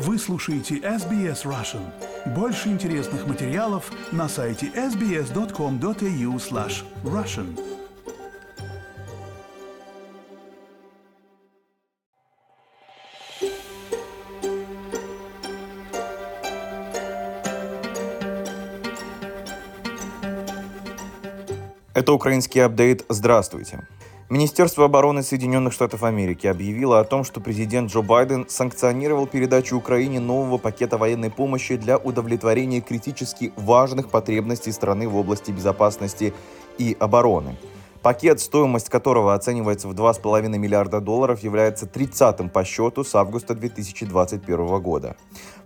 Вы слушаете SBS Russian. Больше интересных материалов на сайте sbs.com.au slash russian. Это украинский апдейт. Здравствуйте. Министерство обороны Соединенных Штатов Америки объявило о том, что президент Джо Байден санкционировал передачу Украине нового пакета военной помощи для удовлетворения критически важных потребностей страны в области безопасности и обороны. Пакет, стоимость которого оценивается в 2,5 миллиарда долларов, является 30-м по счету с августа 2021 года.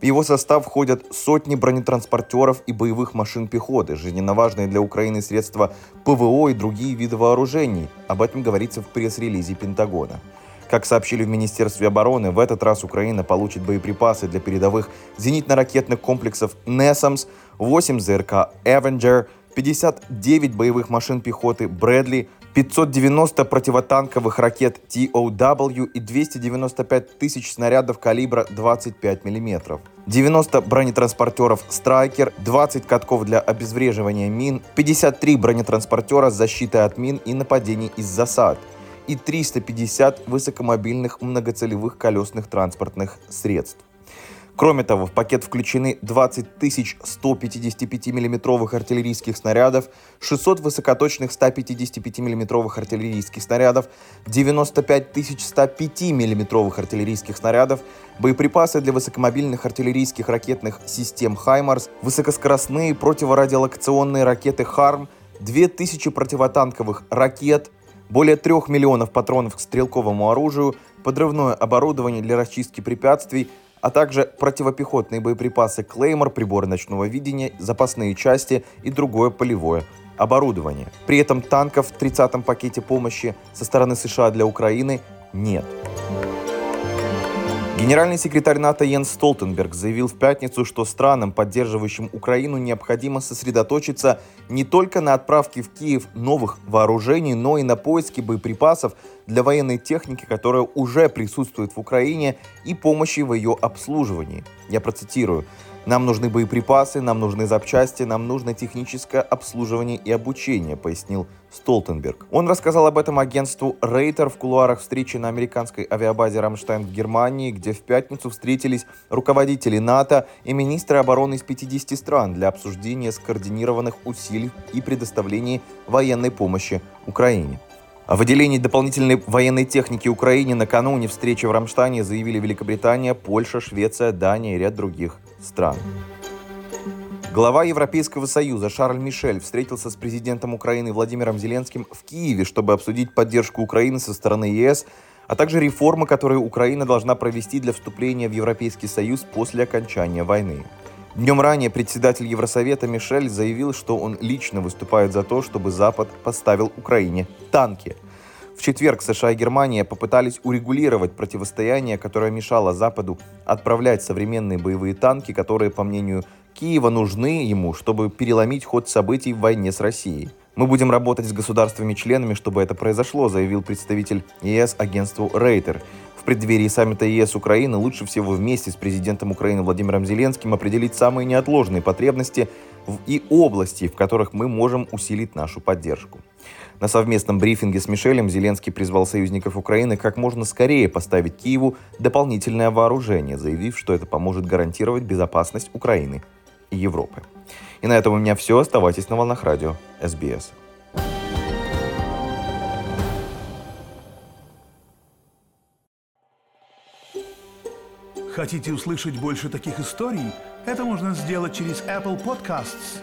В его состав входят сотни бронетранспортеров и боевых машин пехоты, жизненно важные для Украины средства ПВО и другие виды вооружений. Об этом говорится в пресс-релизе Пентагона. Как сообщили в Министерстве обороны, в этот раз Украина получит боеприпасы для передовых зенитно-ракетных комплексов «Несамс», 8 ЗРК «Эвенджер», 59 боевых машин пехоты «Брэдли», 590 противотанковых ракет TOW и 295 тысяч снарядов калибра 25 мм. 90 бронетранспортеров «Страйкер», 20 катков для обезвреживания мин, 53 бронетранспортера с защитой от мин и нападений из засад и 350 высокомобильных многоцелевых колесных транспортных средств. Кроме того, в пакет включены 20 тысяч 155 миллиметровых артиллерийских снарядов, 600 высокоточных 155 миллиметровых артиллерийских снарядов, 95 тысяч 105 миллиметровых артиллерийских снарядов, боеприпасы для высокомобильных артиллерийских ракетных систем «Хаймарс», высокоскоростные противорадиолокационные ракеты «Харм», 2000 противотанковых ракет, более 3 миллионов патронов к стрелковому оружию, подрывное оборудование для расчистки препятствий, а также противопехотные боеприпасы «Клеймор», приборы ночного видения, запасные части и другое полевое оборудование. При этом танков в 30-м пакете помощи со стороны США для Украины нет. Генеральный секретарь НАТО Йенс Столтенберг заявил в пятницу, что странам, поддерживающим Украину, необходимо сосредоточиться не только на отправке в Киев новых вооружений, но и на поиске боеприпасов для военной техники, которая уже присутствует в Украине, и помощи в ее обслуживании. Я процитирую. Нам нужны боеприпасы, нам нужны запчасти, нам нужно техническое обслуживание и обучение, пояснил Столтенберг. Он рассказал об этом агентству Рейтер в кулуарах встречи на американской авиабазе Рамштайн в Германии, где в пятницу встретились руководители НАТО и министры обороны из 50 стран для обсуждения скоординированных усилий и предоставления военной помощи Украине. О выделении дополнительной военной техники Украине накануне встречи в Рамштайне заявили Великобритания, Польша, Швеция, Дания и ряд других стран. Глава Европейского Союза Шарль Мишель встретился с президентом Украины Владимиром Зеленским в Киеве, чтобы обсудить поддержку Украины со стороны ЕС, а также реформы, которые Украина должна провести для вступления в Европейский Союз после окончания войны. Днем ранее председатель Евросовета Мишель заявил, что он лично выступает за то, чтобы Запад поставил Украине танки. В четверг США и Германия попытались урегулировать противостояние, которое мешало Западу отправлять современные боевые танки, которые, по мнению Киева, нужны ему, чтобы переломить ход событий в войне с Россией. Мы будем работать с государствами-членами, чтобы это произошло, заявил представитель ЕС агентству Рейтер. В преддверии саммита ЕС Украины лучше всего вместе с президентом Украины Владимиром Зеленским определить самые неотложные потребности и области, в которых мы можем усилить нашу поддержку. На совместном брифинге с Мишелем Зеленский призвал союзников Украины как можно скорее поставить Киеву дополнительное вооружение, заявив, что это поможет гарантировать безопасность Украины и Европы. И на этом у меня все. Оставайтесь на волнах радио СБС. Хотите услышать больше таких историй? Это можно сделать через Apple Podcasts,